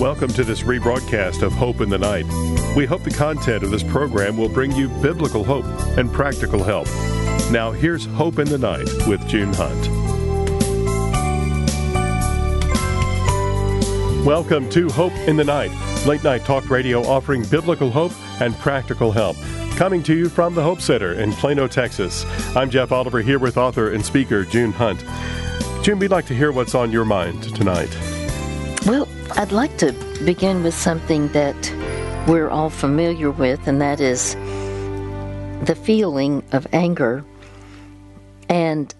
Welcome to this rebroadcast of Hope in the Night. We hope the content of this program will bring you biblical hope and practical help. Now, here's Hope in the Night with June Hunt. Welcome to Hope in the Night, late night talk radio offering biblical hope and practical help. Coming to you from the Hope Center in Plano, Texas. I'm Jeff Oliver here with author and speaker June Hunt. June, we'd like to hear what's on your mind tonight. Well, I'd like to begin with something that we're all familiar with, and that is the feeling of anger. And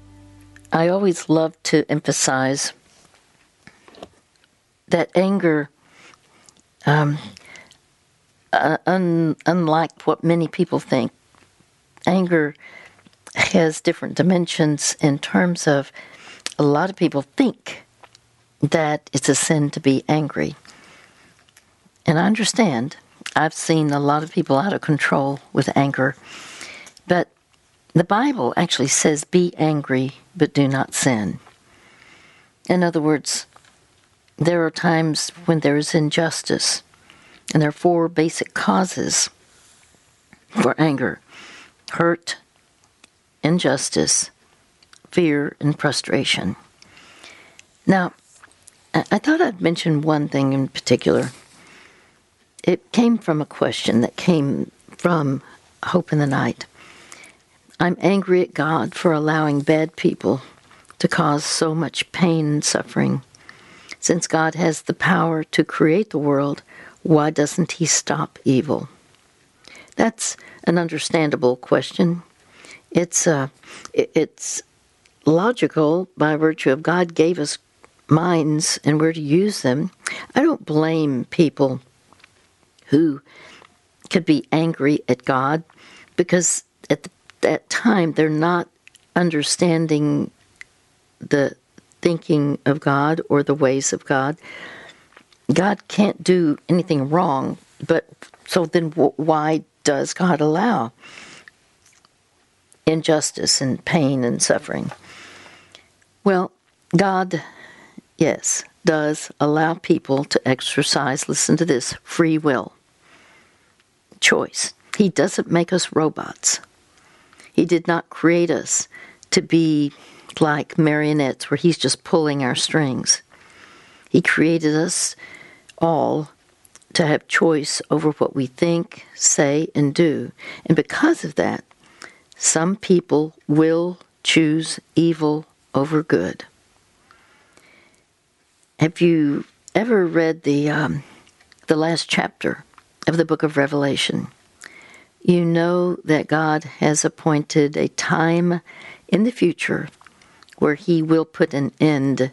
I always love to emphasize that anger, um, uh, un- unlike what many people think, anger has different dimensions in terms of a lot of people think that it's a sin to be angry. And I understand. I've seen a lot of people out of control with anger. But the Bible actually says, be angry, but do not sin. In other words, there are times when there is injustice, and there are four basic causes for anger hurt, injustice, fear, and frustration. Now, I thought I'd mention one thing in particular. It came from a question that came from Hope in the Night. I'm angry at God for allowing bad people to cause so much pain and suffering. Since God has the power to create the world, why doesn't He stop evil? That's an understandable question. It's uh, it's logical by virtue of God gave us minds and where to use them. I don't blame people who could be angry at God because at that time they're not understanding the thinking of God or the ways of God. God can't do anything wrong, but so then why does God allow injustice and pain and suffering? Well, God yes, does allow people to exercise, listen to this, free will, choice. He doesn't make us robots. He did not create us to be like marionettes where He's just pulling our strings. He created us all to have choice over what we think, say, and do. And because of that, some people will choose evil over good. Have you ever read the um, the last chapter of the book of Revelation? You know that God has appointed a time in the future where He will put an end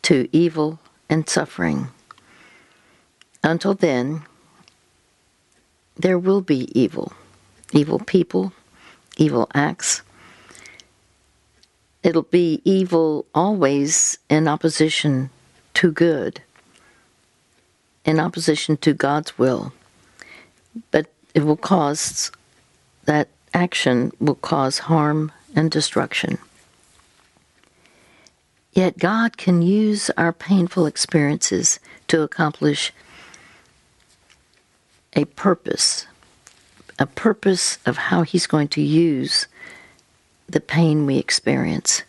to evil and suffering. Until then, there will be evil, evil people, evil acts. It'll be evil always in opposition to good in opposition to God's will. But it will cause, that action will cause harm and destruction. Yet God can use our painful experiences to accomplish a purpose, a purpose of how He's going to use the pain we experience.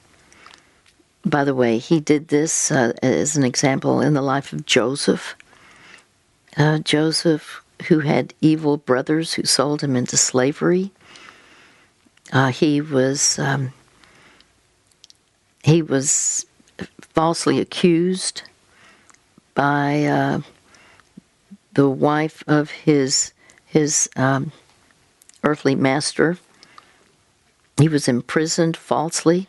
By the way, he did this uh, as an example in the life of Joseph. Uh, Joseph, who had evil brothers who sold him into slavery, uh, he was um, he was falsely accused by uh, the wife of his his um, earthly master. He was imprisoned falsely.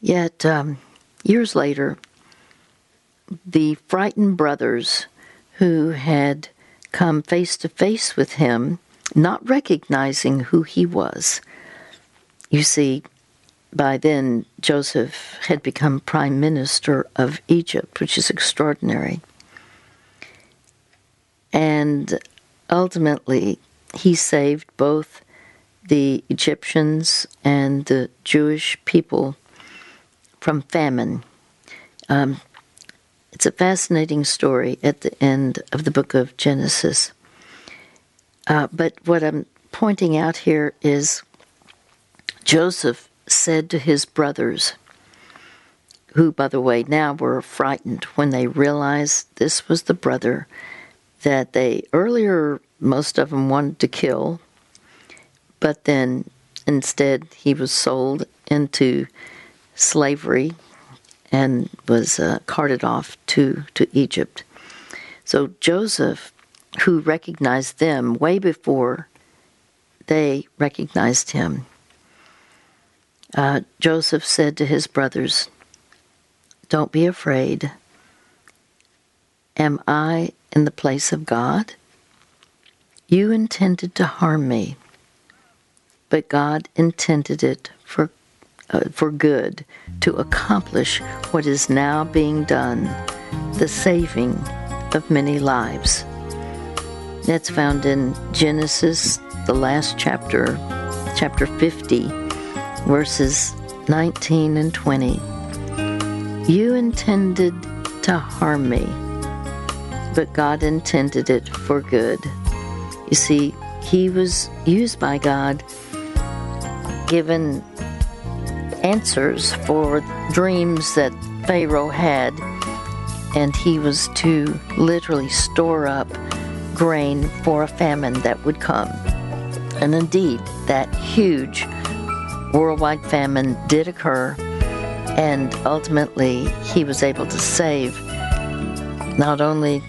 Yet, um, years later, the frightened brothers who had come face to face with him, not recognizing who he was. You see, by then, Joseph had become prime minister of Egypt, which is extraordinary. And ultimately, he saved both the Egyptians and the Jewish people from famine. Um, it's a fascinating story at the end of the book of Genesis. Uh, but what I'm pointing out here is Joseph said to his brothers, who, by the way, now were frightened when they realized this was the brother that they earlier, most of them wanted to kill, but then instead he was sold into slavery and was uh, carted off to, to Egypt. So Joseph, who recognized them way before they recognized him, uh, Joseph said to his brothers, Don't be afraid. Am I in the place of God? You intended to harm me, but God intended it for, uh, for good to accomplish what is now being done the saving of many lives. That's found in Genesis, the last chapter, chapter 50, verses 19 and 20. You intended to harm me, but God intended it for good. You see, he was used by God, given answers for dreams that Pharaoh had, and he was to literally store up grain for a famine that would come. And indeed, that huge worldwide famine did occur, and ultimately he was able to save not only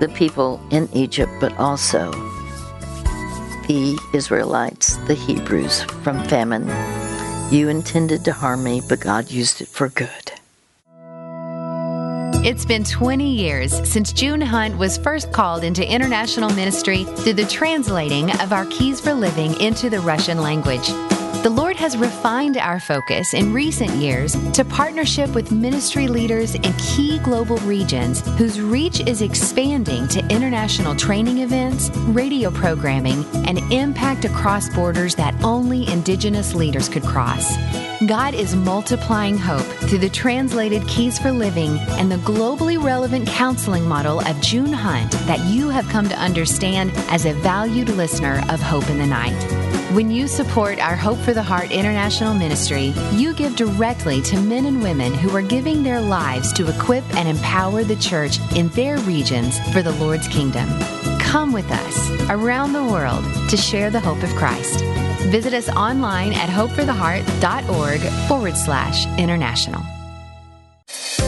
the people in Egypt, but also the Israelites, the Hebrews, from famine. You intended to harm me, but God used it for good. It's been 20 years since June Hunt was first called into international ministry through the translating of our Keys for Living into the Russian language. The Lord has refined our focus in recent years to partnership with ministry leaders in key global regions whose reach is expanding to international training events, radio programming, and impact across borders that only Indigenous leaders could cross. God is multiplying hope through the translated Keys for Living and the globally relevant counseling model of June Hunt that you have come to understand as a valued listener of Hope in the Night. When you support our Hope for the Heart International Ministry, you give directly to men and women who are giving their lives to equip and empower the church in their regions for the Lord's kingdom. Come with us around the world to share the hope of Christ. Visit us online at hopefortheheart.org forward slash international.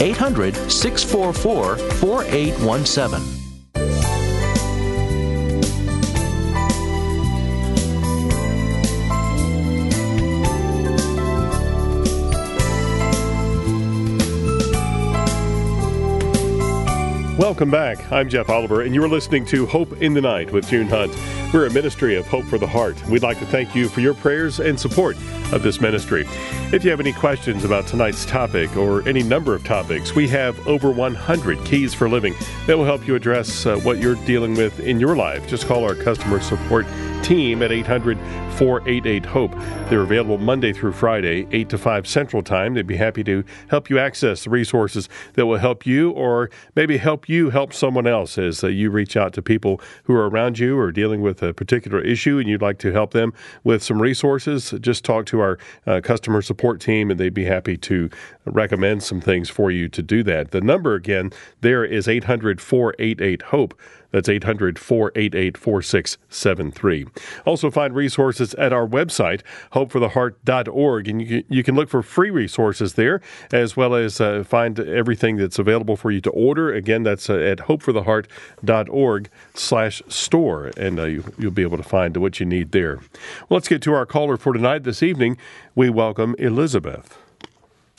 800 644 4817. Welcome back. I'm Jeff Oliver, and you're listening to Hope in the Night with June Hunt. We're a ministry of hope for the heart. We'd like to thank you for your prayers and support of this ministry. If you have any questions about tonight's topic or any number of topics, we have over 100 keys for living that will help you address uh, what you're dealing with in your life. Just call our customer support team at 800 488 HOPE. They're available Monday through Friday, 8 to 5 Central Time. They'd be happy to help you access the resources that will help you or maybe help you help someone else as uh, you reach out to people who are around you or dealing with a particular issue and you'd like to help them with some resources. Just talk to our uh, customer support team and they'd be happy to recommend some things for you to do that. The number again there is 800 488 HOPE. That's 800 488 4673. Also, find resources at our website, hopefortheheart.org, and you can, you can look for free resources there, as well as uh, find everything that's available for you to order. Again, that's uh, at hopefortheheart.org slash store, and uh, you, you'll be able to find what you need there. Well, let's get to our caller for tonight. This evening, we welcome Elizabeth.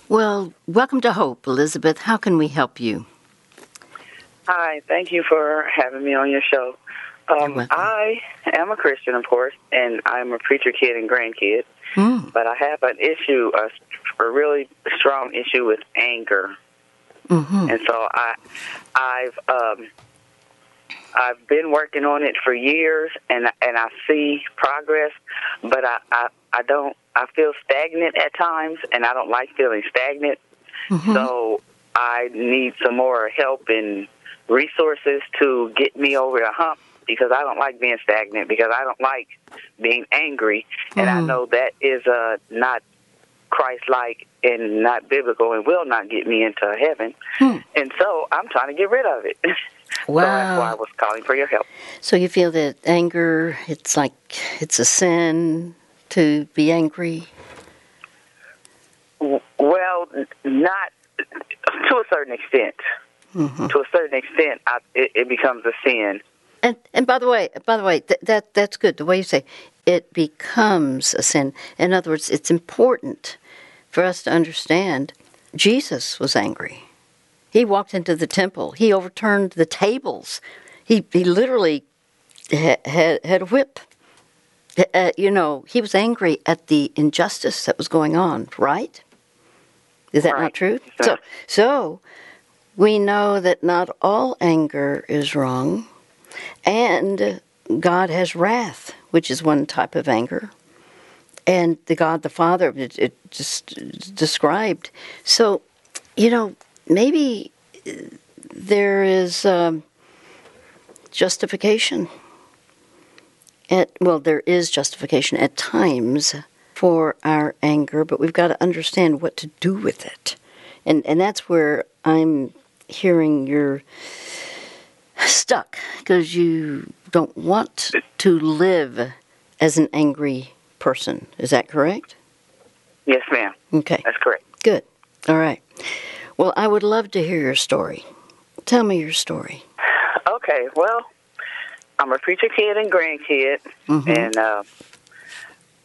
Well, welcome to Hope, Elizabeth. How can we help you? Hi, thank you for having me on your show. Um, I am a Christian, of course, and I'm a preacher kid and grandkid. Mm. But I have an issue, a, a really strong issue with anger, mm-hmm. and so I, I've, um, I've been working on it for years, and and I see progress, but I, I, I don't. I feel stagnant at times, and I don't like feeling stagnant. Mm-hmm. So I need some more help in resources to get me over the hump because I don't like being stagnant because I don't like being angry and mm. I know that is uh not Christ-like and not biblical and will not get me into heaven. Hmm. And so I'm trying to get rid of it. Wow. so that's why I was calling for your help. So you feel that anger it's like it's a sin to be angry? Well, not to a certain extent. Mm-hmm. To a certain extent, I, it, it, becomes a sin. And and by the way, by the way, th- that that's good. The way you say it becomes a sin. In other words, it's important for us to understand. Jesus was angry. He walked into the temple. He overturned the tables. He he literally had had, had a whip. Uh, you know, he was angry at the injustice that was going on. Right? Is that right. not true? So so we know that not all anger is wrong, and God has wrath, which is one type of anger, and the God the Father it, it just described. So, you know, maybe there is um, justification. At, well, there is justification at times for our anger, but we've got to understand what to do with it. And, and that's where I'm hearing you're stuck because you don't want to live as an angry person. Is that correct? Yes, ma'am. Okay. That's correct. Good. All right. Well, I would love to hear your story. Tell me your story. Okay. Well, I'm a preacher kid and grandkid, mm-hmm. and uh,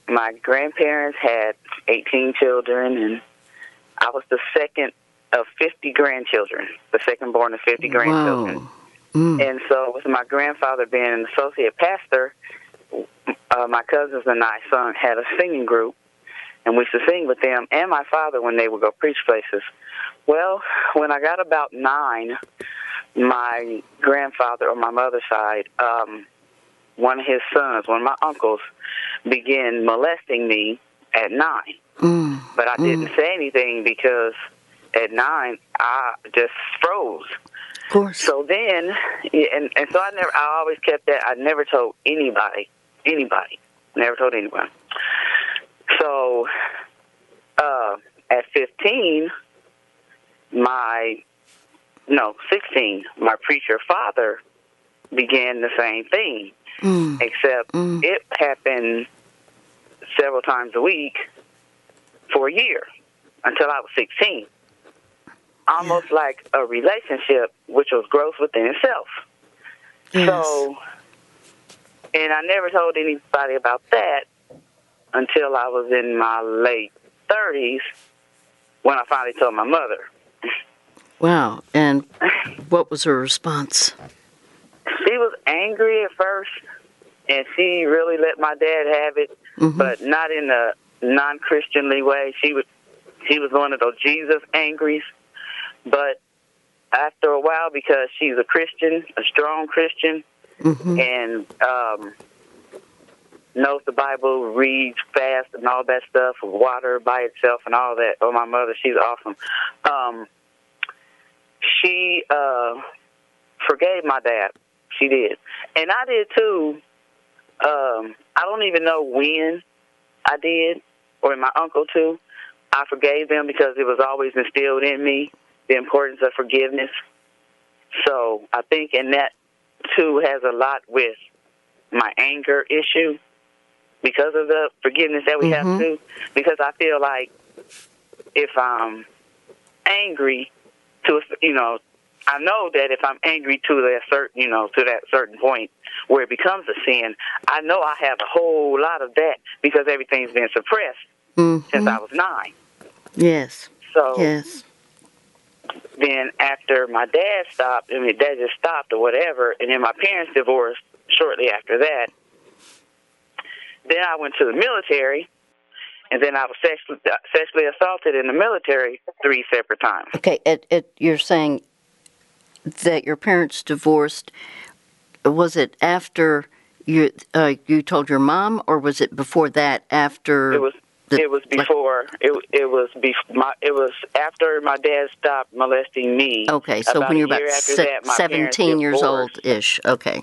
my grandparents had 18 children, and I was the second of 50 grandchildren, the second born of 50 grandchildren. Mm. And so, with my grandfather being an associate pastor, uh, my cousins and I son had a singing group, and we used to sing with them and my father when they would go preach places. Well, when I got about nine, my grandfather on my mother's side, um, one of his sons, one of my uncles, began molesting me at nine. Mm. But I didn't mm. say anything because at nine, I just froze. Of course. So then, and and so I never, I always kept that. I never told anybody, anybody, never told anyone. So, uh, at fifteen, my no sixteen, my preacher father began the same thing, mm. except mm. it happened several times a week for a year until I was sixteen almost yeah. like a relationship, which was growth within itself. Yes. So, and I never told anybody about that until I was in my late 30s when I finally told my mother. Wow. And what was her response? She was angry at first, and she really let my dad have it, mm-hmm. but not in a non Christianly way. She was she was one of those Jesus angries. But after a while, because she's a Christian, a strong Christian, mm-hmm. and um, knows the Bible, reads fast, and all that stuff. Water by itself and all that. Oh, my mother, she's awesome. Um, she uh, forgave my dad. She did, and I did too. Um, I don't even know when I did, or my uncle too. I forgave them because it was always instilled in me the importance of forgiveness. So I think, and that too has a lot with my anger issue because of the forgiveness that we mm-hmm. have to. Because I feel like if I'm angry to, you know, I know that if I'm angry to that certain, you know, to that certain point where it becomes a sin, I know I have a whole lot of that because everything's been suppressed mm-hmm. since I was nine. Yes. So yes. Then after my dad stopped, I mean, dad just stopped or whatever, and then my parents divorced shortly after that. Then I went to the military, and then I was sexually, sexually assaulted in the military three separate times. Okay, it, it, you're saying that your parents divorced. Was it after you uh, you told your mom, or was it before that? After it was it was before. It it was be, my, It was after my dad stopped molesting me. Okay, so when you're about se- that, seventeen years old ish. Okay.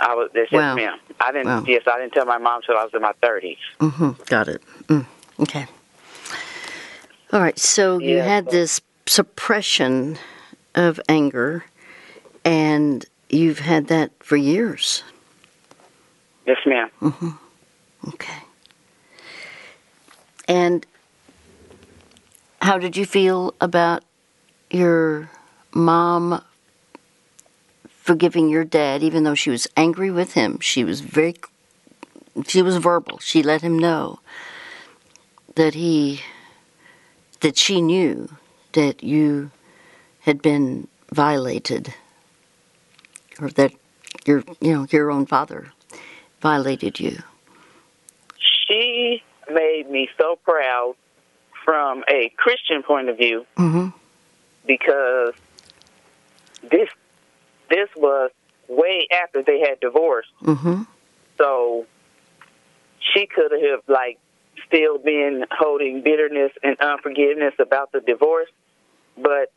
I was. Yes, wow. ma'am. I didn't. Wow. Yes, I didn't tell my mom until I was in my 30s Mm-hmm. Got it. Mm. Okay. All right. So yeah, you had so. this suppression of anger, and you've had that for years. Yes, madam Mm-hmm. Okay. And how did you feel about your mom forgiving your dad, even though she was angry with him? She was very, she was verbal. She let him know that he, that she knew that you had been violated, or that your, you know, your own father violated you. She made me so proud from a Christian point of view mm-hmm. because this this was way after they had divorced. Mm-hmm. So she could have like still been holding bitterness and unforgiveness about the divorce, but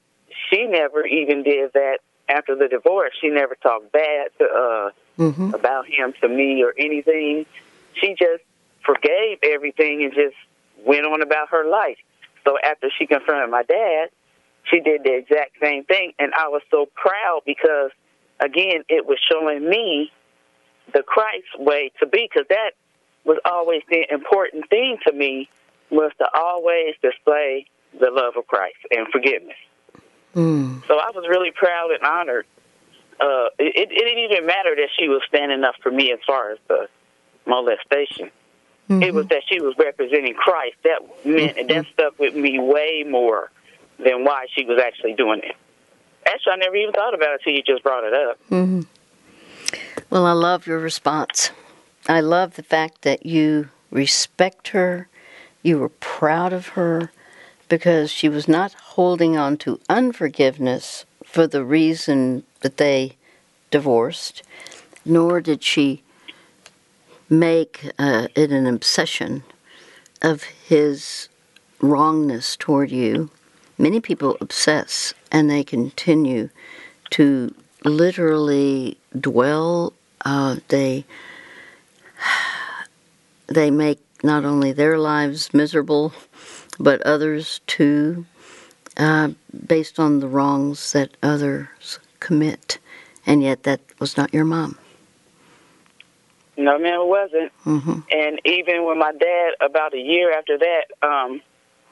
she never even did that after the divorce. She never talked bad to, uh, mm-hmm. about him to me or anything. She just forgave everything and just went on about her life. So after she confronted my dad, she did the exact same thing, and I was so proud because, again, it was showing me the Christ way to be, because that was always the important thing to me was to always display the love of Christ and forgiveness. Mm. So I was really proud and honored. Uh, it, it didn't even matter that she was standing up for me as far as the molestation. Mm-hmm. It was that she was representing Christ. That meant mm-hmm. that stuck with me way more than why she was actually doing it. Actually, I never even thought about it until you just brought it up. Mm-hmm. Well, I love your response. I love the fact that you respect her, you were proud of her, because she was not holding on to unforgiveness for the reason that they divorced, nor did she make uh, it an obsession of his wrongness toward you. Many people obsess and they continue to literally dwell. Uh, they they make not only their lives miserable, but others too, uh, based on the wrongs that others commit. And yet, that was not your mom. No, man, it wasn't. Mm-hmm. And even when my dad, about a year after that, um,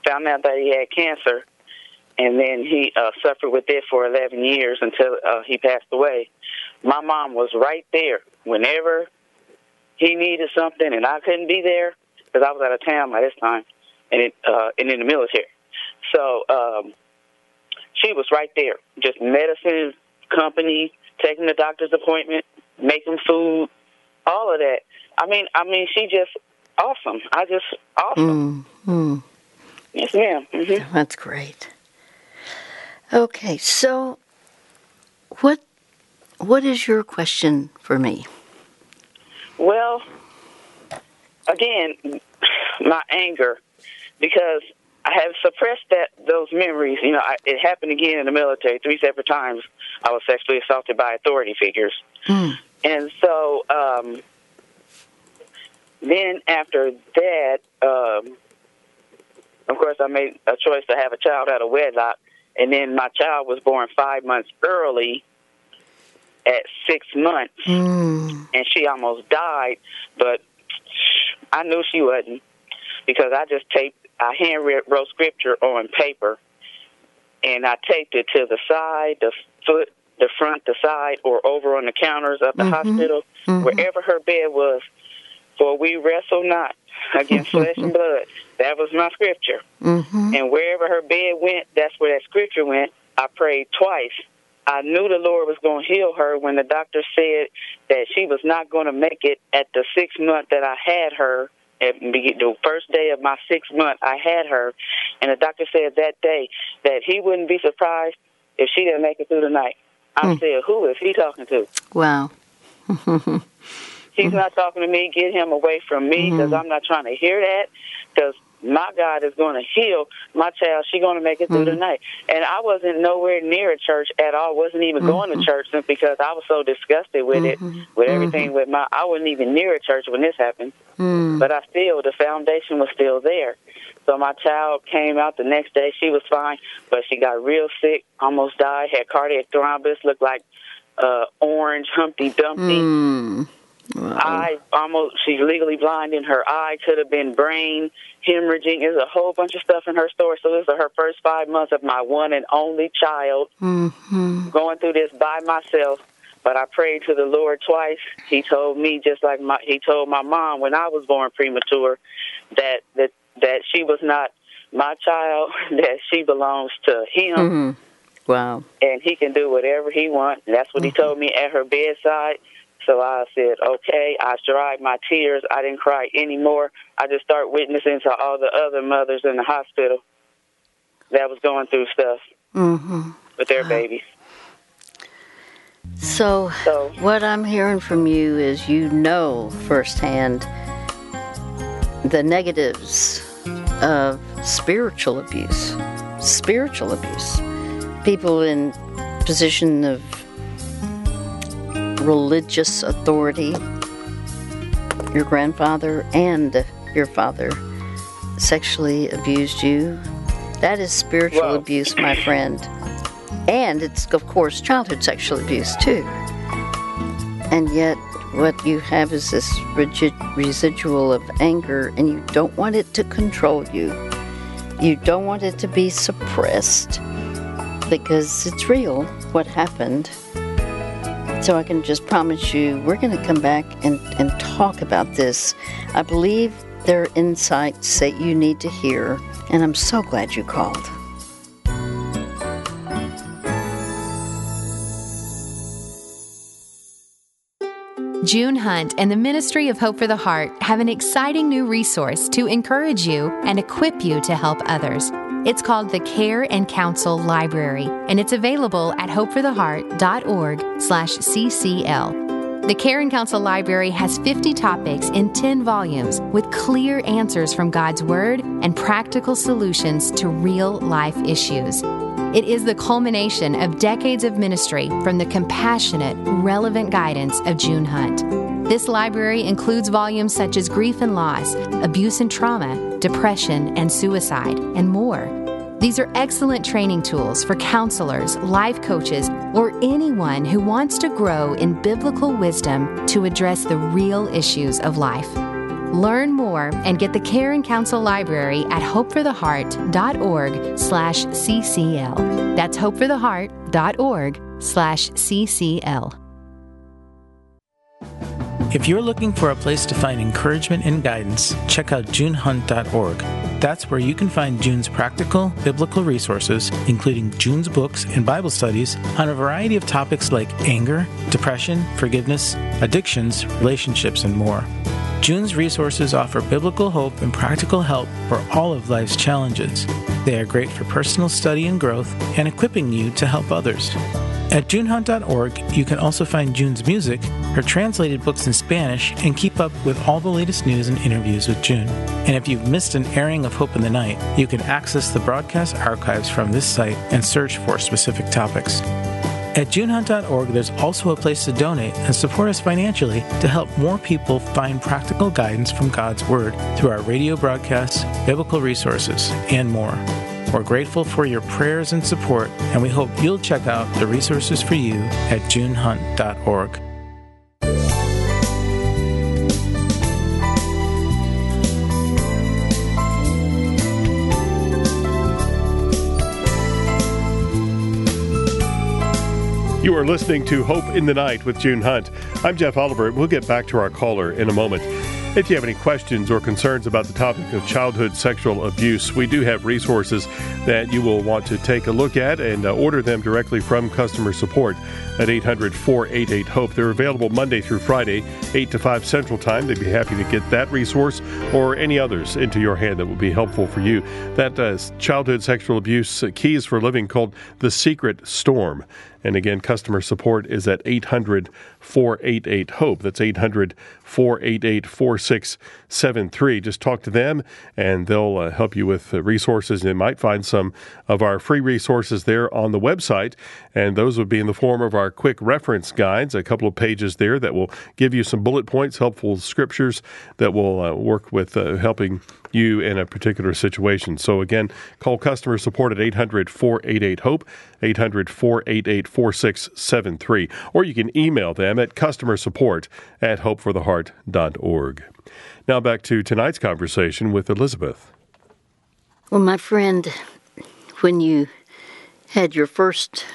found out that he had cancer, and then he uh, suffered with it for 11 years until uh, he passed away. My mom was right there whenever he needed something, and I couldn't be there because I was out of town by this time, and it, uh, and in the military. So um, she was right there, just medicine, company, taking the doctor's appointment, making food, all of that. I mean, I mean, she just awesome. I just awesome. Mm, Yes, madam mm-hmm. That's great. Okay, so what what is your question for me? Well, again, my anger because I have suppressed that those memories. You know, I, it happened again in the military three separate times. I was sexually assaulted by authority figures, mm. And so um, then after that, um, of course, I made a choice to have a child out of wedlock, and then my child was born five months early at six months, mm. and she almost died, but I knew she wasn't because I just taped, I hand wrote scripture on paper, and I taped it to the side, the foot, the front, the side, or over on the counters of the mm-hmm. hospital, mm-hmm. wherever her bed was. For we wrestle not against flesh and blood. That was my scripture. Mm-hmm. And wherever her bed went, that's where that scripture went. I prayed twice. I knew the Lord was going to heal her when the doctor said that she was not going to make it at the sixth month that I had her. At the first day of my sixth month, I had her, and the doctor said that day that he wouldn't be surprised if she didn't make it through the night. I mm. said, "Who is he talking to?" Wow. He's not talking to me. Get him away from me because mm-hmm. I'm not trying to hear that. Because my God is going to heal my child. She's going to make it through mm-hmm. the night. And I wasn't nowhere near a church at all. wasn't even mm-hmm. going to church simply because I was so disgusted with it, Mm-hmm. with everything. With my, I wasn't even near a church when this happened. Mm. But I still, the foundation was still there. So my child came out the next day. She was fine, but she got real sick, almost died, had cardiac thrombus, looked like uh, orange Humpty Dumpty. Wow. Eye almost she's legally blind in her eye could have been brain hemorrhaging. There's a whole bunch of stuff in her story. So this is her first five months of my one and only child mm-hmm. going through this by myself. But I prayed to the Lord twice. He told me just like my he told my mom when I was born premature that that that she was not my child, that she belongs to him. Mm-hmm. Wow. And he can do whatever he wants. That's what mm-hmm. he told me at her bedside. So I said, okay. I dried my tears. I didn't cry anymore. I just started witnessing to all the other mothers in the hospital that was going through stuff mm-hmm. with their babies. So, so, what I'm hearing from you is you know firsthand the negatives of spiritual abuse. Spiritual abuse. People in position of religious authority, your grandfather and your father sexually abused you. That is spiritual well, abuse, my friend. And it's, of course, childhood sexual abuse, too. And yet, what you have is this rigid residual of anger, and you don't want it to control you. You don't want it to be suppressed because it's real what happened so I can just promise you, we're going to come back and, and talk about this. I believe there are insights that you need to hear, and I'm so glad you called. June Hunt and the Ministry of Hope for the Heart have an exciting new resource to encourage you and equip you to help others. It's called the Care and Counsel Library, and it's available at hopefortheheart.org slash ccl. The Care and Counsel Library has 50 topics in 10 volumes with clear answers from God's Word and practical solutions to real life issues. It is the culmination of decades of ministry from the compassionate, relevant guidance of June Hunt. This library includes volumes such as Grief and Loss, Abuse and Trauma, Depression and Suicide, and more. These are excellent training tools for counselors, life coaches, or anyone who wants to grow in biblical wisdom to address the real issues of life. Learn more and get the Care and Counsel Library at hopefortheheart.org slash ccl. That's hopefortheheart.org slash ccl. If you're looking for a place to find encouragement and guidance, check out junehunt.org. That's where you can find June's practical biblical resources, including June's books and Bible studies on a variety of topics like anger, depression, forgiveness, addictions, relationships, and more. June's resources offer biblical hope and practical help for all of life's challenges. They are great for personal study and growth and equipping you to help others. At junehunt.org, you can also find June's music, her translated books in Spanish, and keep up with all the latest news and interviews with June. And if you've missed an airing of Hope in the Night, you can access the broadcast archives from this site and search for specific topics. At junehunt.org, there's also a place to donate and support us financially to help more people find practical guidance from God's Word through our radio broadcasts, biblical resources, and more. We're grateful for your prayers and support, and we hope you'll check out the resources for you at junehunt.org. You are listening to Hope in the Night with June Hunt. I'm Jeff Oliver. We'll get back to our caller in a moment. If you have any questions or concerns about the topic of childhood sexual abuse, we do have resources that you will want to take a look at and uh, order them directly from customer support at 800 488 HOPE. They're available Monday through Friday, 8 to 5 Central Time. They'd be happy to get that resource or any others into your hand that will be helpful for you. That uh, childhood sexual abuse keys for living called The Secret Storm. And again, customer support is at 800 488 HOPE. That's 800 488 4673. Just talk to them and they'll uh, help you with uh, resources. You might find some of our free resources there on the website, and those would be in the form of our quick reference guides, a couple of pages there that will give you some bullet points, helpful scriptures that will uh, work with uh, helping you in a particular situation. So again, call customer support at 800 488 HOPE, 800 488 4673, or you can email them at customer support at hopefortheheart.org. Now back to tonight's conversation with Elizabeth. Well, my friend, when you had your first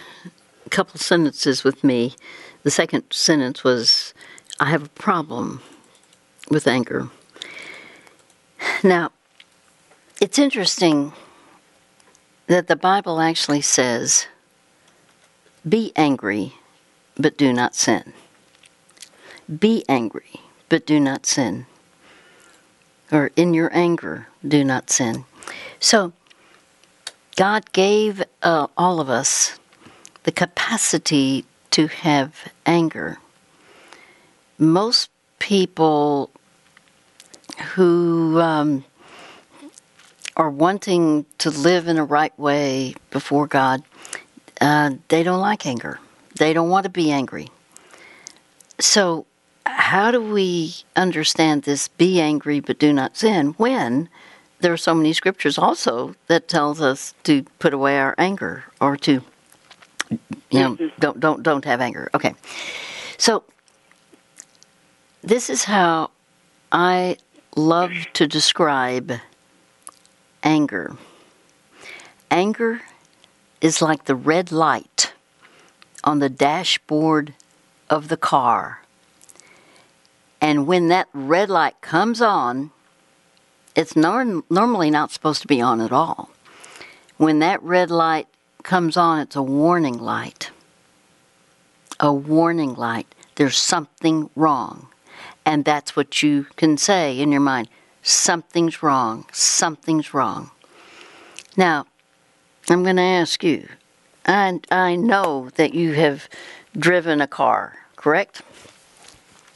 couple sentences with me, the second sentence was, I have a problem with anger. Now, it's interesting that the Bible actually says, Be angry, but do not sin. Be angry, but do not sin. Or in your anger, do not sin. So, God gave uh, all of us the capacity to have anger. Most people who um, are wanting to live in a right way before God, uh, they don't like anger. They don't want to be angry. So, how do we understand this be angry but do not sin when there are so many scriptures also that tells us to put away our anger or to you know don't don't don't have anger. Okay. So this is how I love to describe anger. Anger is like the red light on the dashboard of the car. And when that red light comes on, it's norm- normally not supposed to be on at all. When that red light comes on, it's a warning light. A warning light. There's something wrong. And that's what you can say in your mind something's wrong, something's wrong. Now, I'm going to ask you I, I know that you have driven a car, correct?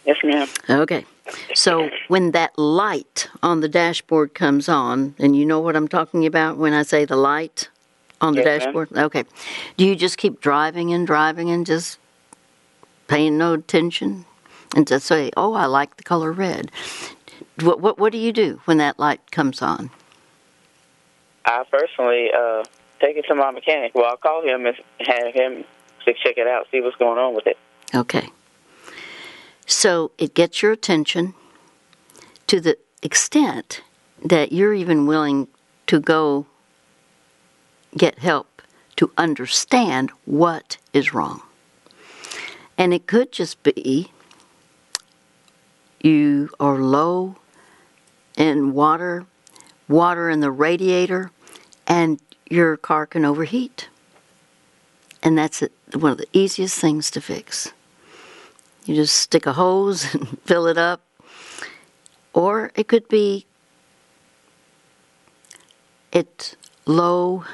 Yes, ma'am. Okay. So when that light on the dashboard comes on, and you know what I'm talking about when I say the light on the yes, dashboard? Ma'am. Okay. Do you just keep driving and driving and just paying no attention? And to say, "Oh, I like the color red." What what what do you do when that light comes on? I personally uh, take it to my mechanic. Well, I'll call him and have him to check it out, see what's going on with it. Okay. So it gets your attention to the extent that you're even willing to go get help to understand what is wrong. And it could just be you are low in water, water in the radiator, and your car can overheat. And that's one of the easiest things to fix. You just stick a hose and fill it up. Or it could be it's low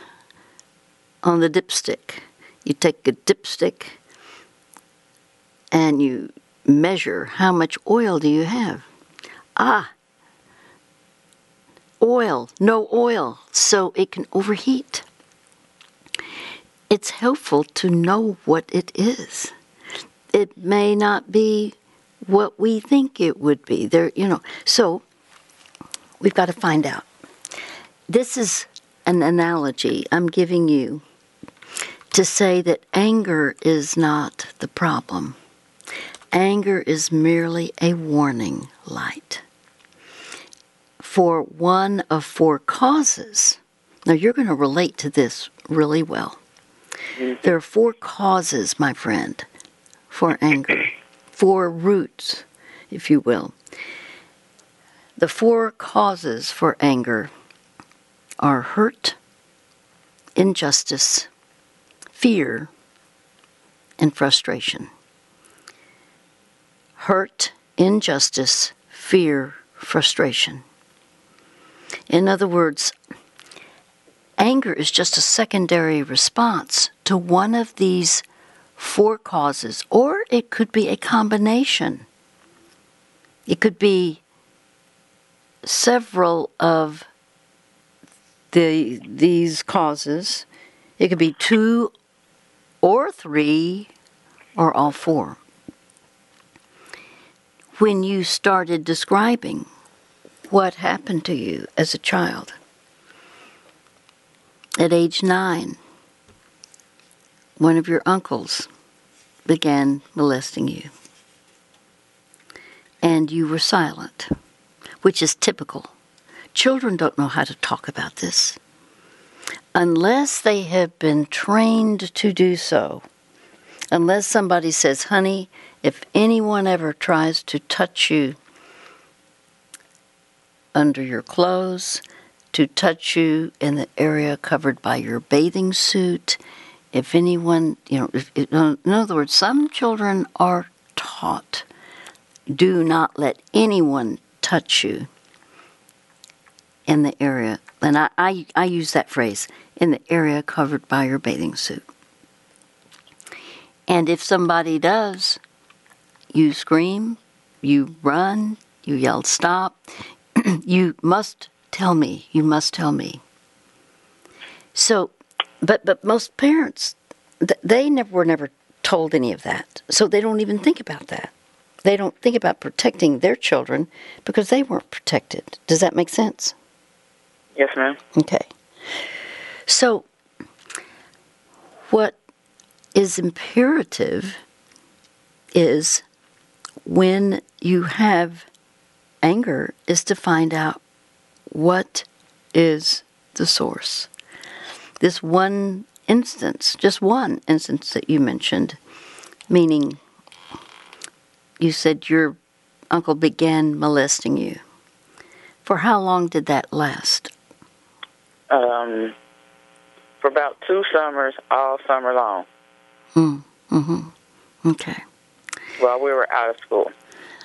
on the dipstick. you take a dipstick and you measure how much oil do you have. Ah, oil, no oil, so it can overheat. It's helpful to know what it is. It may not be what we think it would be. There, you know. So we've got to find out. This is an analogy I'm giving you to say that anger is not the problem. Anger is merely a warning light for one of four causes. Now, you're going to relate to this really well. Mm-hmm. There are four causes, my friend, for anger, four roots, if you will. The four causes for anger are hurt, injustice, fear, and frustration. Hurt, injustice, fear, frustration. In other words, anger is just a secondary response to one of these four causes, or it could be a combination. It could be several of the these causes. It could be two or three or all four. When you started describing what happened to you as a child. At age nine, one of your uncles began molesting you. And you were silent, which is typical. Children don't know how to talk about this unless they have been trained to do so. Unless somebody says, honey, if anyone ever tries to touch you, under your clothes, to touch you in the area covered by your bathing suit. If anyone, you know, if, in other words, some children are taught do not let anyone touch you in the area, and I, I, I use that phrase, in the area covered by your bathing suit. And if somebody does, you scream, you run, you yell stop, you must tell me. You must tell me. So, but but most parents, they never were never told any of that, so they don't even think about that. They don't think about protecting their children because they weren't protected. Does that make sense? Yes, ma'am. Okay. So, what is imperative is when you have anger is to find out what is the source. This one instance, just one instance that you mentioned, meaning you said your uncle began molesting you. For how long did that last? Um, for about two summers, all summer long. Hmm. Mm-hmm. Okay. While we were out of school.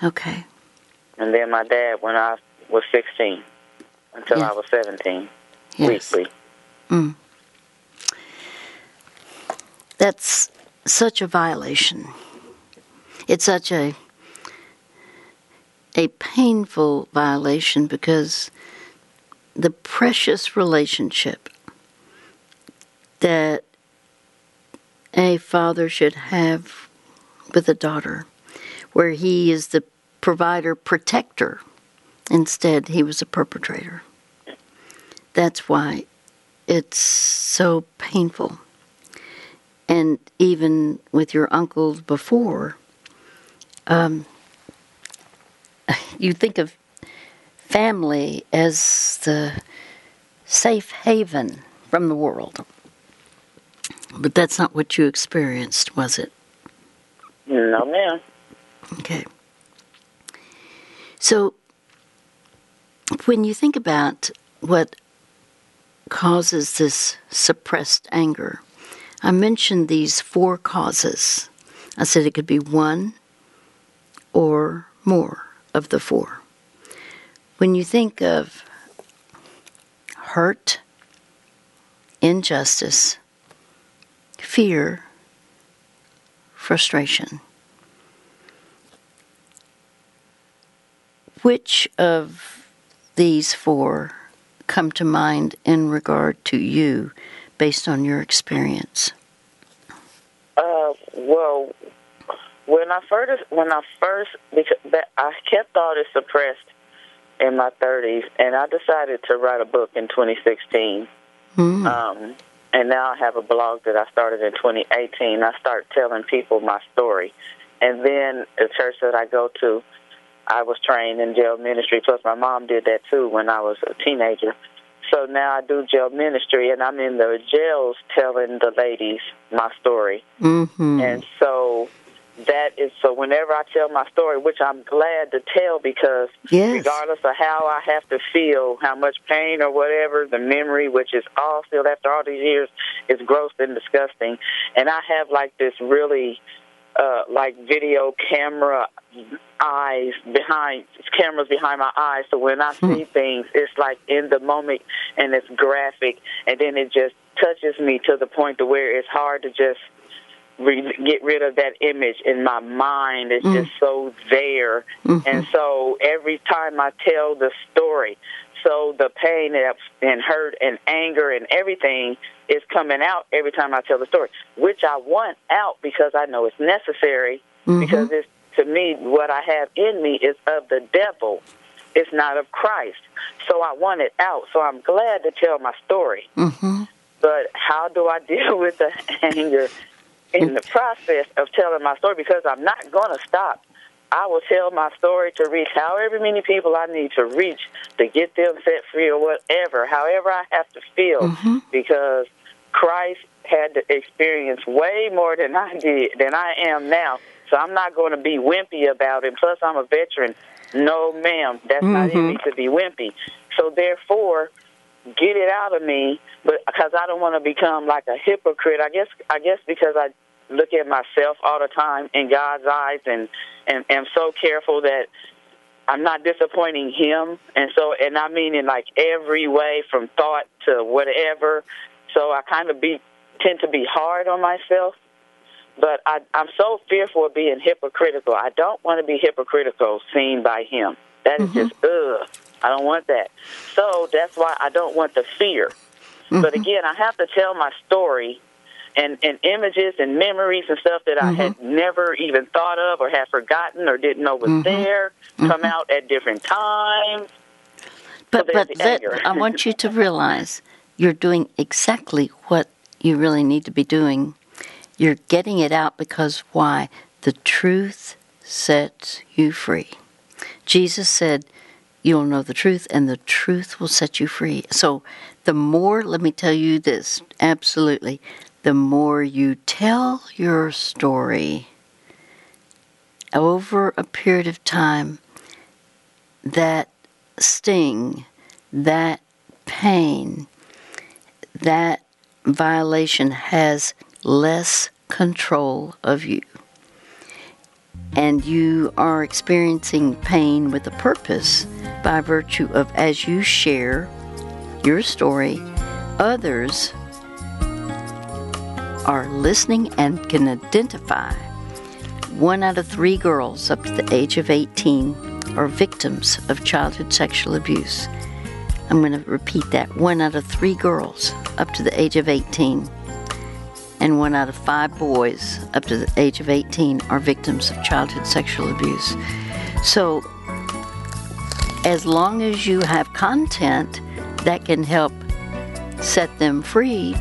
Okay and then my dad when I was 16 until I was 17 yes. weekly. Mm. That's such a violation. It's such a a painful violation because the precious relationship that a father should have with a daughter, where he is the provider protector. Instead, he was a perpetrator. That's why it's so painful. And even with your uncles before, um, you think of family as the safe haven from the world. But that's not what you experienced, was it? No, ma'am. Okay. So, when you think about what causes this suppressed anger, I mentioned these four causes. I said it could be one or more of the four. When you think of hurt, injustice, fear, frustration. Which of these four come to mind in regard to you based on your experience? Uh, well, when I first when I first because I kept all this suppressed in my 30s, and I decided to write a book in 2016. Mm. Um, and now I have a blog that I started in 2018. I start telling people my story, and then the church that I go to, I was trained in jail ministry. Plus, my mom did that too when I was a teenager. So now I do jail ministry, and I'm in the jails telling the ladies my story. Mm-hmm. And so that is so whenever I tell my story, which I'm glad to tell because yes. regardless of how I have to feel, how much pain or whatever, the memory, which is all still after all these years, is gross and disgusting. And I have like this really uh like video camera eyes behind cameras behind my eyes so when I hmm. see things it's like in the moment and it's graphic and then it just touches me to the point to where it's hard to just re- get rid of that image in my mind. It's mm. just so there. Mm-hmm. And so every time I tell the story, so the pain and hurt and anger and everything is coming out every time I tell the story, which I want out because I know it's necessary. Mm-hmm. Because it's to me what I have in me is of the devil. It's not of Christ. So I want it out. So I'm glad to tell my story. Mm-hmm. But how do I deal with the anger in the process of telling my story because I'm not going to stop. I will tell my story to reach however many people I need to reach to get them set free or whatever, however I have to feel, mm-hmm. because Christ had to experience way more than I did, than I am now. So I'm not going to be wimpy about it. Plus, I'm a veteran. No, ma'am, that's mm-hmm. not in me to be wimpy. So therefore, get it out of me, but because I don't want to become like a hypocrite. I guess I guess because I look at myself all the time in God's eyes and and am so careful that I'm not disappointing him and so and I mean in like every way from thought to whatever. So I kind of be tend to be hard on myself. But I I'm so fearful of being hypocritical. I don't want to be hypocritical seen by him. That is mm-hmm. just ugh. I don't want that. So that's why I don't want the fear. Mm-hmm. But again, I have to tell my story and, and images and memories and stuff that mm-hmm. I had never even thought of or had forgotten or didn't know was mm-hmm. there come mm-hmm. out at different times. But, so but let, I want you to realize you're doing exactly what you really need to be doing. You're getting it out because why? The truth sets you free. Jesus said, You'll know the truth, and the truth will set you free. So, the more, let me tell you this absolutely, the more you tell your story over a period of time, that sting, that pain, that violation has less control of you. And you are experiencing pain with a purpose by virtue of as you share your story, others are listening and can identify, one out of three girls up to the age of 18 are victims of childhood sexual abuse. I'm going to repeat that. One out of three girls up to the age of 18 and one out of five boys up to the age of 18 are victims of childhood sexual abuse. So, as long as you have content that can help set them free,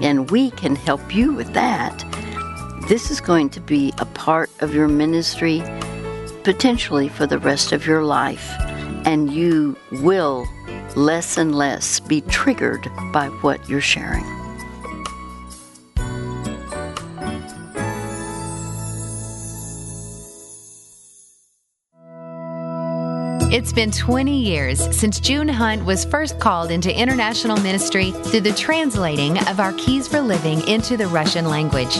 and we can help you with that. This is going to be a part of your ministry potentially for the rest of your life, and you will less and less be triggered by what you're sharing. It's been 20 years since June Hunt was first called into international ministry through the translating of our Keys for Living into the Russian language.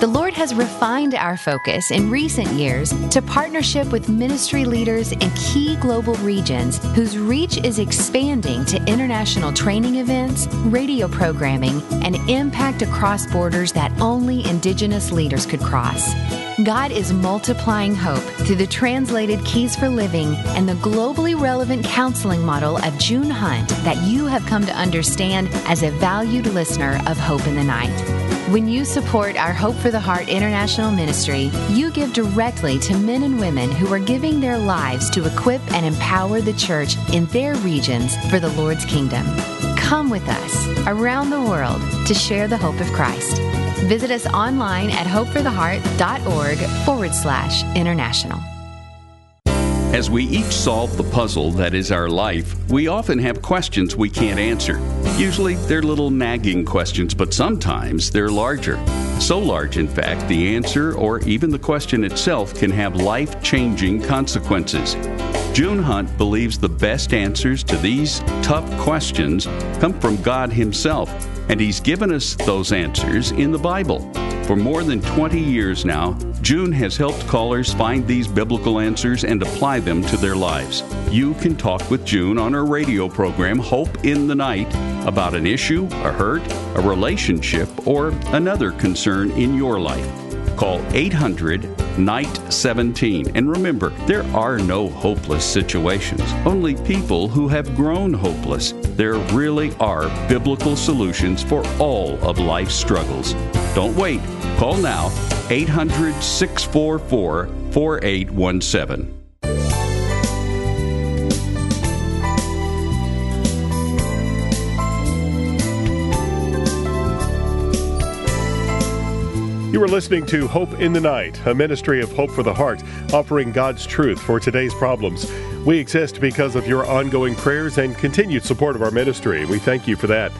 The Lord has refined our focus in recent years to partnership with ministry leaders in key global regions whose reach is expanding to international training events, radio programming, and impact across borders that only Indigenous leaders could cross. God is multiplying hope through the translated Keys for Living and the globally relevant counseling model of June Hunt that you have come to understand as a valued listener of Hope in the Night. When you support our Hope for the Heart International Ministry, you give directly to men and women who are giving their lives to equip and empower the church in their regions for the Lord's kingdom. Come with us around the world to share the hope of Christ. Visit us online at hopefortheheart.org forward slash international. As we each solve the puzzle that is our life, we often have questions we can't answer. Usually they're little nagging questions, but sometimes they're larger. So large, in fact, the answer or even the question itself can have life changing consequences. June Hunt believes the best answers to these tough questions come from God Himself, and He's given us those answers in the Bible. For more than 20 years now, June has helped callers find these biblical answers and apply them to their lives. You can talk with June on her radio program, Hope in the Night, about an issue, a hurt, a relationship, or another concern in your life. Call 800 Night 17. And remember, there are no hopeless situations, only people who have grown hopeless. There really are biblical solutions for all of life's struggles. Don't wait. Call now 800 644 4817. You are listening to Hope in the Night, a ministry of hope for the heart, offering God's truth for today's problems. We exist because of your ongoing prayers and continued support of our ministry. We thank you for that.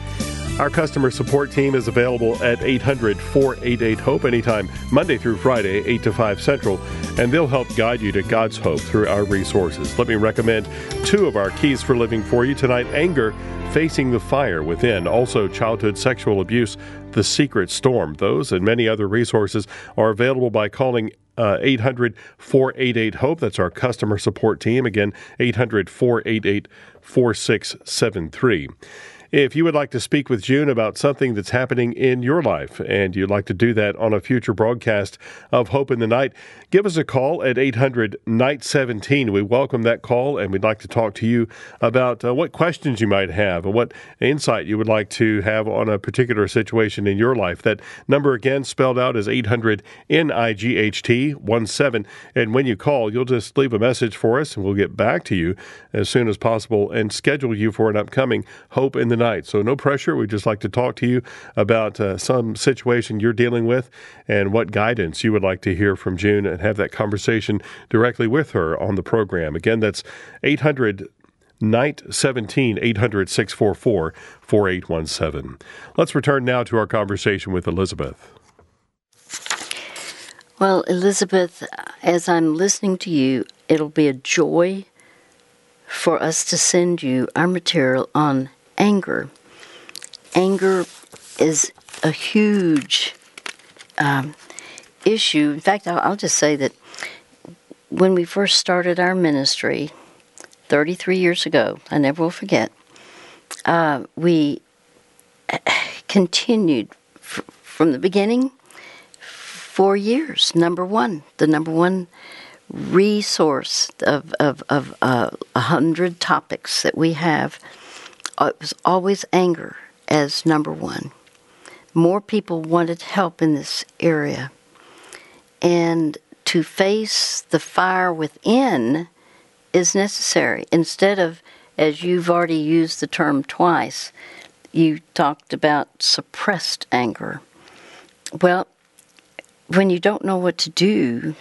Our customer support team is available at 800 488 HOPE anytime, Monday through Friday, 8 to 5 Central, and they'll help guide you to God's hope through our resources. Let me recommend two of our keys for living for you tonight anger, facing the fire within, also childhood sexual abuse, the secret storm. Those and many other resources are available by calling uh, 800 488 HOPE. That's our customer support team. Again, 800 488 4673. If you would like to speak with June about something that's happening in your life and you'd like to do that on a future broadcast of Hope in the Night, give us a call at 800 Night 17. We welcome that call and we'd like to talk to you about uh, what questions you might have and what insight you would like to have on a particular situation in your life. That number again spelled out is 800 NIGHT 17. And when you call, you'll just leave a message for us and we'll get back to you as soon as possible and schedule you for an upcoming Hope in the Night. So, no pressure. We'd just like to talk to you about uh, some situation you're dealing with and what guidance you would like to hear from June and have that conversation directly with her on the program. Again, that's 800 Night 17 800 644 4817. Let's return now to our conversation with Elizabeth. Well, Elizabeth, as I'm listening to you, it'll be a joy for us to send you our material on anger. Anger is a huge um, issue. In fact, I'll, I'll just say that when we first started our ministry 33 years ago, I never will forget, uh, we continued f- from the beginning for years. Number one, the number one resource of, of, of uh, a hundred topics that we have it was always anger as number one. More people wanted help in this area. And to face the fire within is necessary. Instead of, as you've already used the term twice, you talked about suppressed anger. Well, when you don't know what to do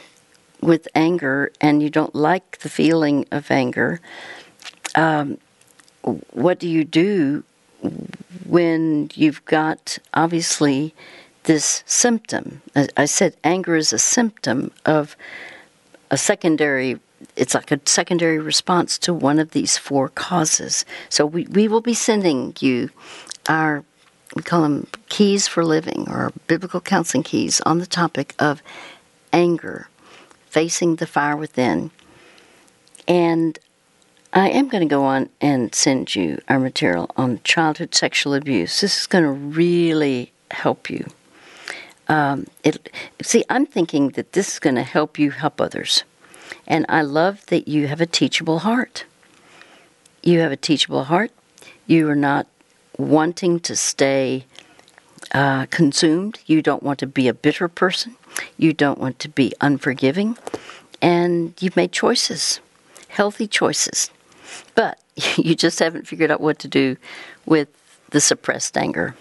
with anger and you don't like the feeling of anger, um, what do you do when you've got obviously this symptom? I said anger is a symptom of a secondary it's like a secondary response to one of these four causes. So we, we will be sending you our we call them keys for living or biblical counseling keys on the topic of anger, facing the fire within. And I am going to go on and send you our material on childhood sexual abuse. This is going to really help you. Um, it, see, I'm thinking that this is going to help you help others. And I love that you have a teachable heart. You have a teachable heart. You are not wanting to stay uh, consumed. You don't want to be a bitter person. You don't want to be unforgiving. And you've made choices, healthy choices. But you just haven't figured out what to do with the suppressed anger.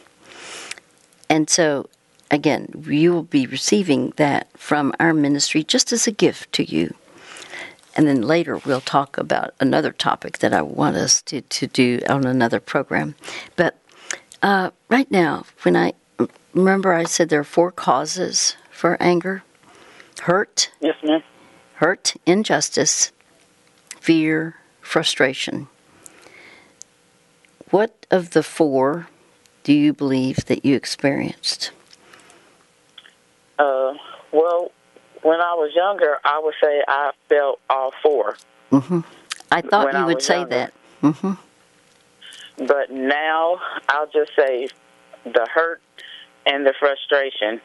And so, again, you will be receiving that from our ministry just as a gift to you. And then later we'll talk about another topic that I want us to, to do on another program. But uh, right now, when I remember, I said there are four causes for anger hurt. Yes, ma'am. Hurt, injustice, fear, frustration. What of the four do you believe that you experienced? Uh, well, when I was younger, I would say I felt all 4 Mm-hmm. I thought When you I would say younger. that. Mm-hmm. But now I'll just say the hurt and the frustration.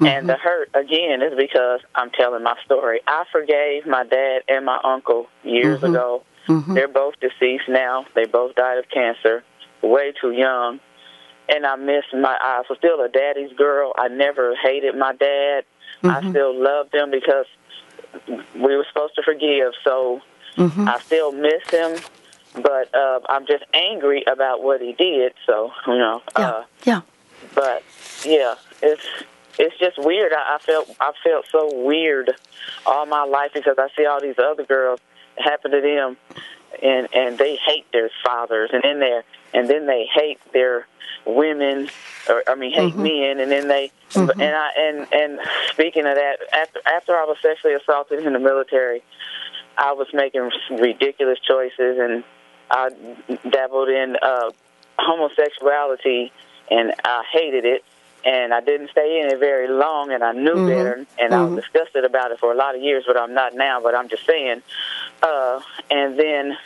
And the hurt, again, is because I'm telling my story. I forgave my dad and my uncle years Mhm. ago. Mhm. They're both deceased now. They both died of cancer, way too young. And I miss my, I was still a daddy's girl. I never hated my dad. I Mhm. still loved him because we were supposed to forgive. So Mm-hmm. I still miss him, but uh, I'm just angry about what he did. So you know, Yeah. uh, yeah. but yeah, it's it's just weird. I, I felt I felt so weird all my life because I see all these other girls it happen to them, and and they hate their fathers, and then they and then they hate their women, or I mean hate men, and then they and I and and speaking of that, after after I was sexually assaulted in the military, I was making ridiculous choices, and I dabbled in uh, homosexuality, and I hated it. And I didn't stay in it very long, and I knew Mhm. better, and I was disgusted about it for a lot of years, but I'm not now. But I'm just saying. Uh, and then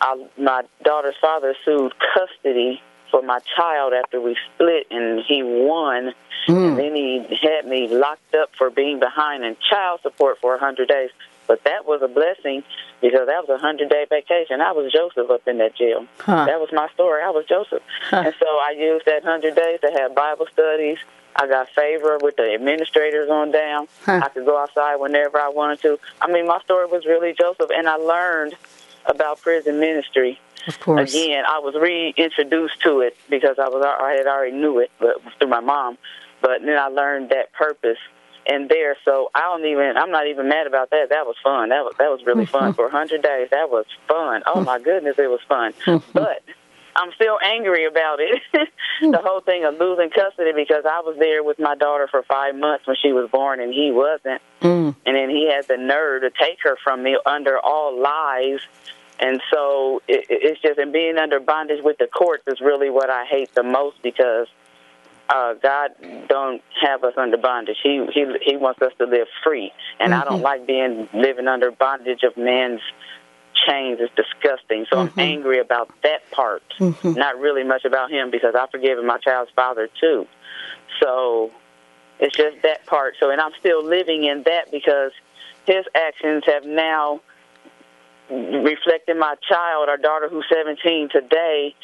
I, my daughter's father sued custody for my child after we split, and he won. And then he had me locked up for being behind in child support for a 100 days. But that was a blessing because that was a 100 day vacation. I was Joseph up in that jail. Huh. That was my story. I was Joseph. And so I used that 100 days to have Bible studies. I got favor with the administrators on down. Huh. I could go outside whenever I wanted to. I mean, my story was really Joseph, and I learned about prison ministry Of course. again, I was reintroduced to it because I was I had already knew it, but through my mom. But then I learned that purpose and there. So I don't even. I'm not even mad about that. That was fun. That was that was really fun for a hundred days. That was fun. Oh my goodness, it was fun. but I'm still angry about it. the whole thing of losing custody because I was there with my daughter for five months when she was born and he wasn't. Mm. And then he had the nerve to take her from me under all lies. And so it, it's just, and being under bondage with the courts is really what I hate the most because uh, God don't have us under bondage. He he he wants us to live free, and I don't mm-hmm. like being living under bondage of man's chains. It's disgusting. So I'm mm-hmm. angry about that part, mm-hmm. not really much about him because I've forgiven my child's father too. So it's just that part. So, and I'm still living in that because his actions have now reflected my child, our daughter who's 17 today,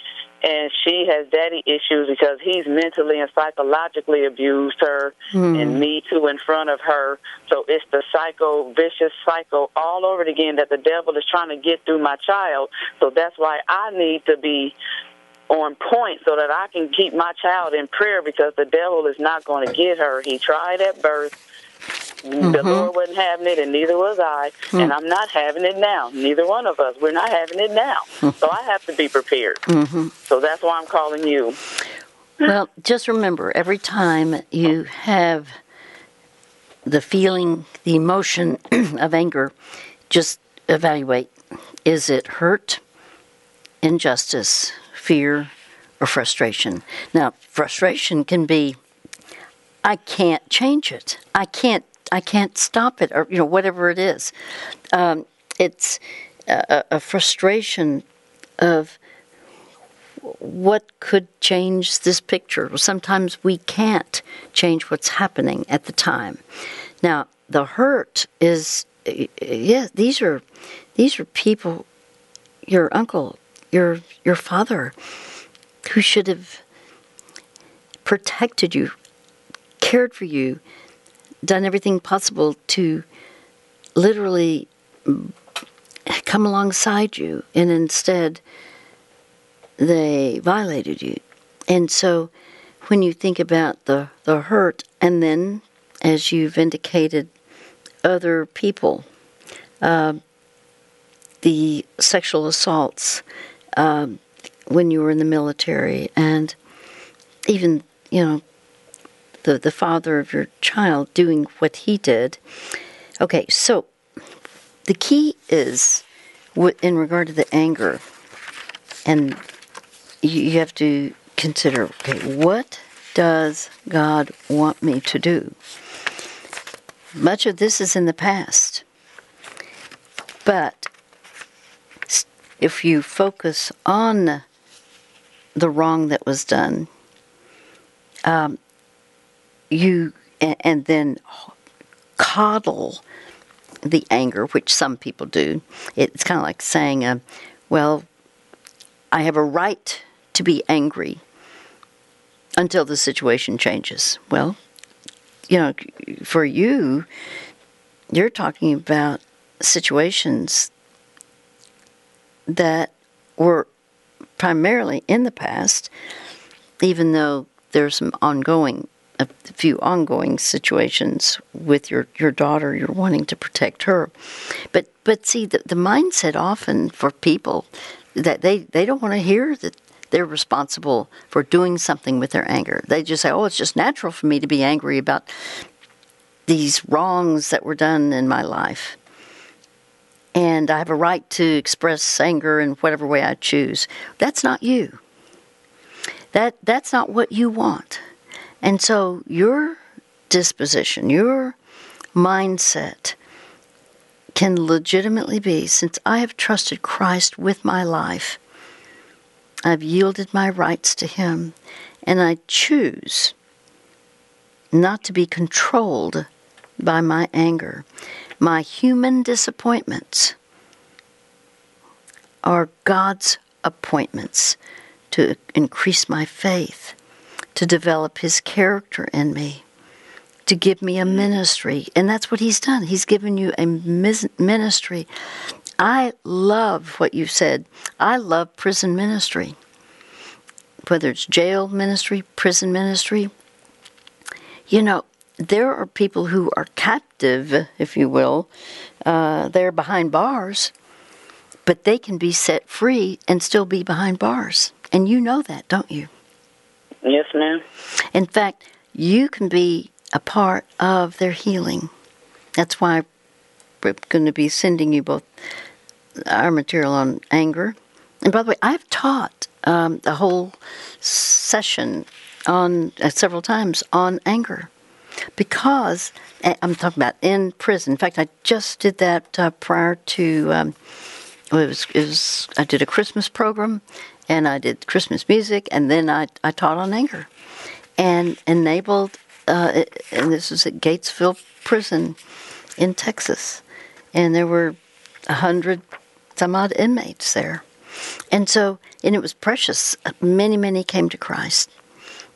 and she has daddy issues because he's mentally and psychologically abused her hmm. and me too in front of her. So it's the psycho, vicious cycle all over again that the devil is trying to get through my child. So that's why I need to be on point so that I can keep my child in prayer because the devil is not going to get her. He tried at birth. The mm-hmm. Lord wasn't having it, and neither was I. Hmm. And I'm not having it now. Neither one of us. We're not having it now. Hmm. So I have to be prepared. Mm-hmm. So that's why I'm calling you. Well, just remember every time you have the feeling, the emotion of anger, just evaluate is it hurt, injustice, fear, or frustration. Now, frustration can be I can't change it. I can't I can't stop it or you know whatever it is. Um, it's a, a frustration of what could change this picture. Sometimes we can't change what's happening at the time. Now, the hurt is yeah, these are these are people your uncle, your your father who should have protected you, cared for you, done everything possible to literally come alongside you, and instead they violated you. And so when you think about the, the hurt, and then as you've indicated, other people, uh, the sexual assaults uh, when you were in the military, and even, you know, the, the father of your child doing what he did. Okay, so the key is in regard to the anger, and you have to consider okay, what does God want me to do? Much of this is in the past. But if you focus on the wrong that was done, um, you and then coddle the anger, which some people do. It's kind of like saying, uh, "Well, I have a right to be angry until the situation changes." Well, you know, for you, you're talking about situations that were primarily in the past, even though there's some ongoing a few ongoing situations with your, your daughter. You're wanting to protect her, but but see the, the mindset often for people that they, they don't want to hear that they're responsible for doing something with their anger. They just say, "Oh, it's just natural for me to be angry about these wrongs that were done in my life." And I have a right to express anger in whatever way I choose. That's not you. That that's not what you want. And so your disposition, your mindset can legitimately be since I have trusted Christ with my life, I've yielded my rights to Him, and I choose not to be controlled by my anger. My human disappointments are God's appointments to increase my faith to develop his character in me, to give me a ministry. And that's what he's done. He's given you a ministry. I love what you said. I love prison ministry, whether it's jail ministry, prison ministry. You know, there are people who are captive, if you will, uh, they're behind bars, but they can be set free and still be behind bars. And you know that, don't you? Yes, ma'am. In fact, you can be a part of their healing. That's why we're going to be sending you both our material on anger. And by the way, I've taught um, a whole session on uh, several times on anger because I'm talking about in prison. In fact, I just did that uh, prior to. Um, it was, it was I did a Christmas program and I did Christmas music, and then I, I taught on anger and enabled, uh, and this was at Gatesville Prison in Texas, and there were a hundred some odd inmates there. And so, and it was precious. Many, many came to Christ.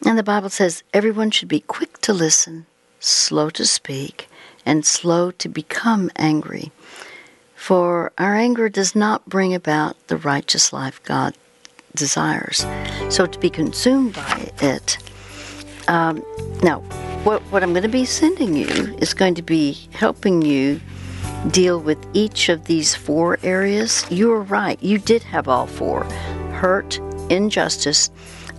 And the Bible says everyone should be quick to listen, slow to speak, and slow to become angry. For our anger does not bring about the righteous life God desires. So to be consumed by it. Um, now, what, what I'm going to be sending you is going to be helping you deal with each of these four areas. You are right. You did have all four hurt, injustice.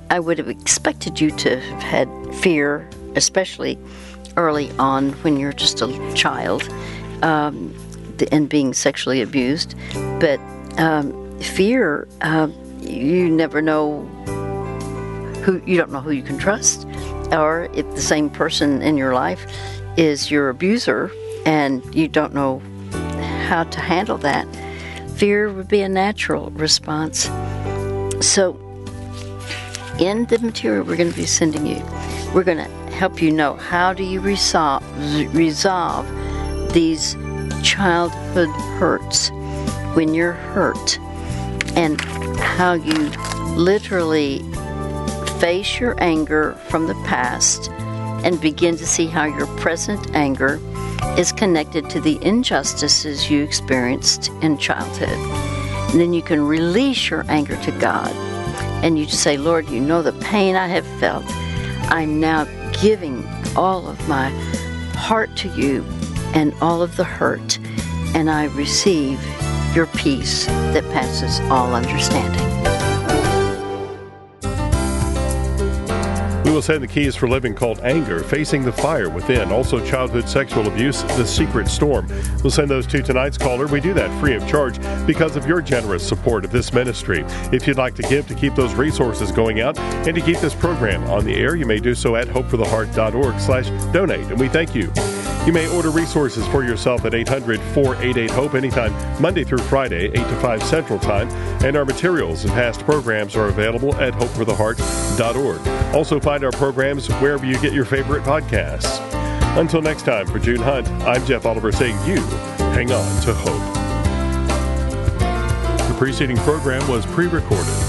I would have expected you to have had fear, especially early on when you're just a child um, and being sexually abused. But um, fear, uh, you never know who you don't know who you can trust, or if the same person in your life is your abuser and you don't know how to handle that, fear would be a natural response. So, in the material we're going to be sending you, we're going to help you know how do you resolve resolve these childhood hurts when you're hurt and how you literally face your anger from the past and begin to see how your present anger is connected to the injustices you experienced in childhood. And then you can release your anger to God and you say, Lord, you know the pain I have felt. I'm now giving all of my heart to you and all of the hurt, and I receive your peace that passes all understanding. We will send the keys for living called Anger, Facing the Fire Within. Also, Childhood Sexual Abuse, The Secret Storm. We'll send those to tonight's caller. We do that free of charge because of your generous support of this ministry. If you'd like to give to keep those resources going out and to keep this program on the air, you may do so at hopefortheheart.org slash donate. And we thank you. You may order resources for yourself at 800 488 HOPE anytime, Monday through Friday, 8 to 5 Central Time. And our materials and past programs are available at hopefortheheart.org. Also, find our programs wherever you get your favorite podcasts. Until next time, for June Hunt, I'm Jeff Oliver saying you hang on to hope. The preceding program was pre recorded.